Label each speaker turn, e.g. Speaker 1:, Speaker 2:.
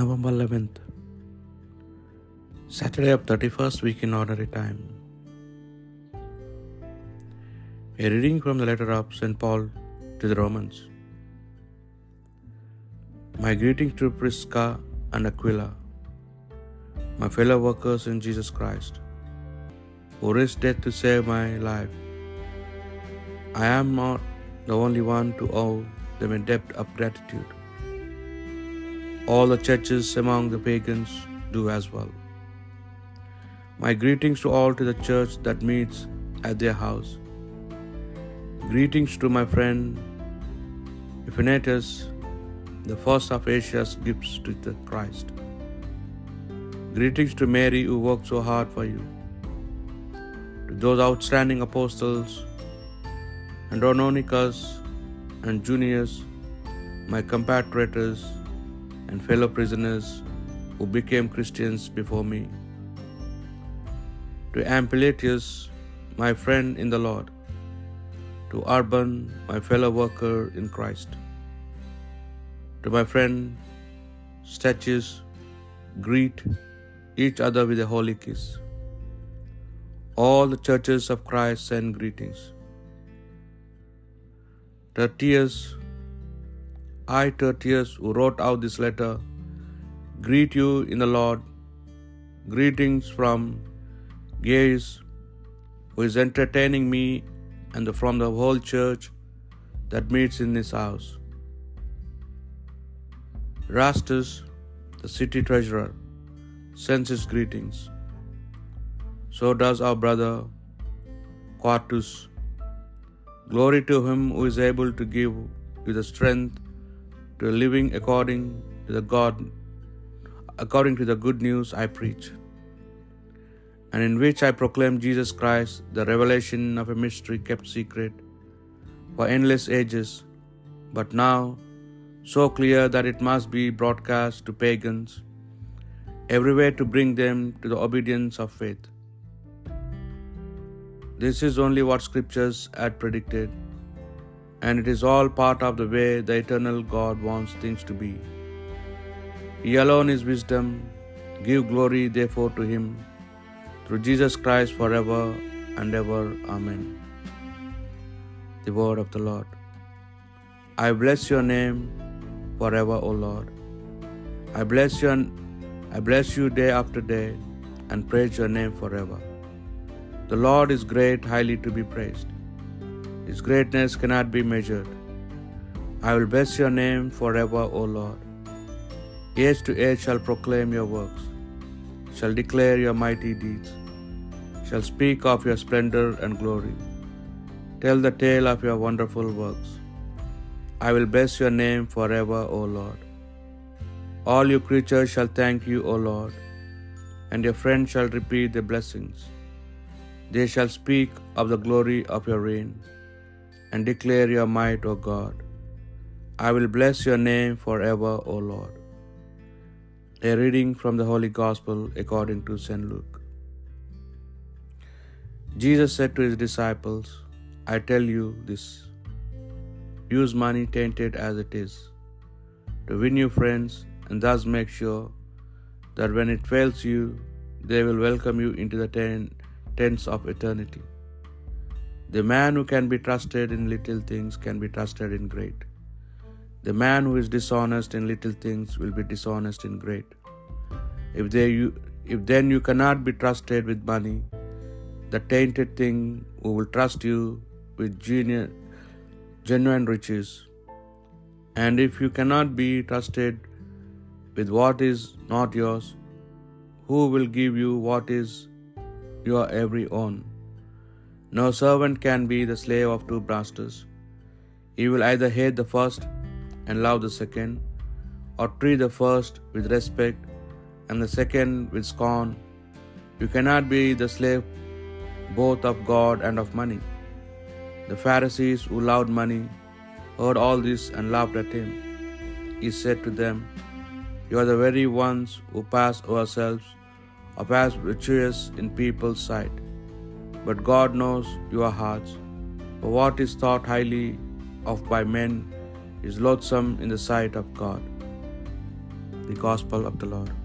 Speaker 1: November 11th, Saturday of 31st week in Ordinary Time. A reading from the letter of St. Paul to the Romans. My greetings to Prisca and Aquila, my fellow workers in Jesus Christ, who risked death to save my life. I am not the only one to owe them a debt of gratitude. All the churches among the pagans do as well. My greetings to all to the church that meets at their house. Greetings to my friend Ephratus, the first of Asia's gifts to the Christ. Greetings to Mary who worked so hard for you. To those outstanding apostles, Andronicus and Junias, my compatriots and fellow prisoners who became Christians before me. To Ampliatus, my friend in the Lord. To Urban, my fellow worker in Christ. To my friend Statius, greet each other with a holy kiss. All the churches of Christ send greetings. Tertius, I, Tertius, who wrote out this letter, greet you in the Lord. Greetings from Gaius, who is entertaining me, and from the whole church that meets in this house. Erastus, the city treasurer, sends his greetings. So does our brother Quartus. Glory to him who is able to give you the strength to living according to the God according to the good news I preach, and in which I proclaim Jesus Christ, the revelation of a mystery kept secret for endless ages, but now so clear that it must be broadcast to pagans everywhere to bring them to the obedience of faith. This is only what scriptures had predicted, and it is all part of the way the eternal God wants things to be. He alone is wisdom. Give glory, therefore, to Him through Jesus Christ forever and ever. Amen. The word of the Lord. I bless your name forever, O Lord. I bless you, I bless you day after day, and praise your name forever. The Lord is great, highly to be praised. His greatness cannot be measured. I will bless your name forever, O Lord. Age to age shall proclaim your works, shall declare your mighty deeds, shall speak of your splendor and glory, tell the tale of your wonderful works. I will bless your name forever, O Lord. All your creatures shall thank you, O Lord, and your friends shall repeat the blessings. They shall speak of the glory of your reign and declare your might, O God. I will bless your name forever, O Lord. A reading from the Holy Gospel according to St. Luke. Jesus said to his disciples, I tell you this use money tainted as it is to win you friends and thus make sure that when it fails you, they will welcome you into the ten- tents of eternity. The man who can be trusted in little things can be trusted in great. The man who is dishonest in little things will be dishonest in great. If, they, you, if then you cannot be trusted with money, the tainted thing who will trust you with genuine, genuine riches. And if you cannot be trusted with what is not yours, who will give you what is your every own? No servant can be the slave of two masters. He will either hate the first and love the second, or treat the first with respect and the second with scorn. You cannot be the slave both of God and of money. The Pharisees who loved money heard all this and laughed at him. He said to them, You are the very ones who pass ourselves of as virtuous in people's sight. But God knows your hearts. For what is thought highly of by men is loathsome in the sight of God. The Gospel of the Lord.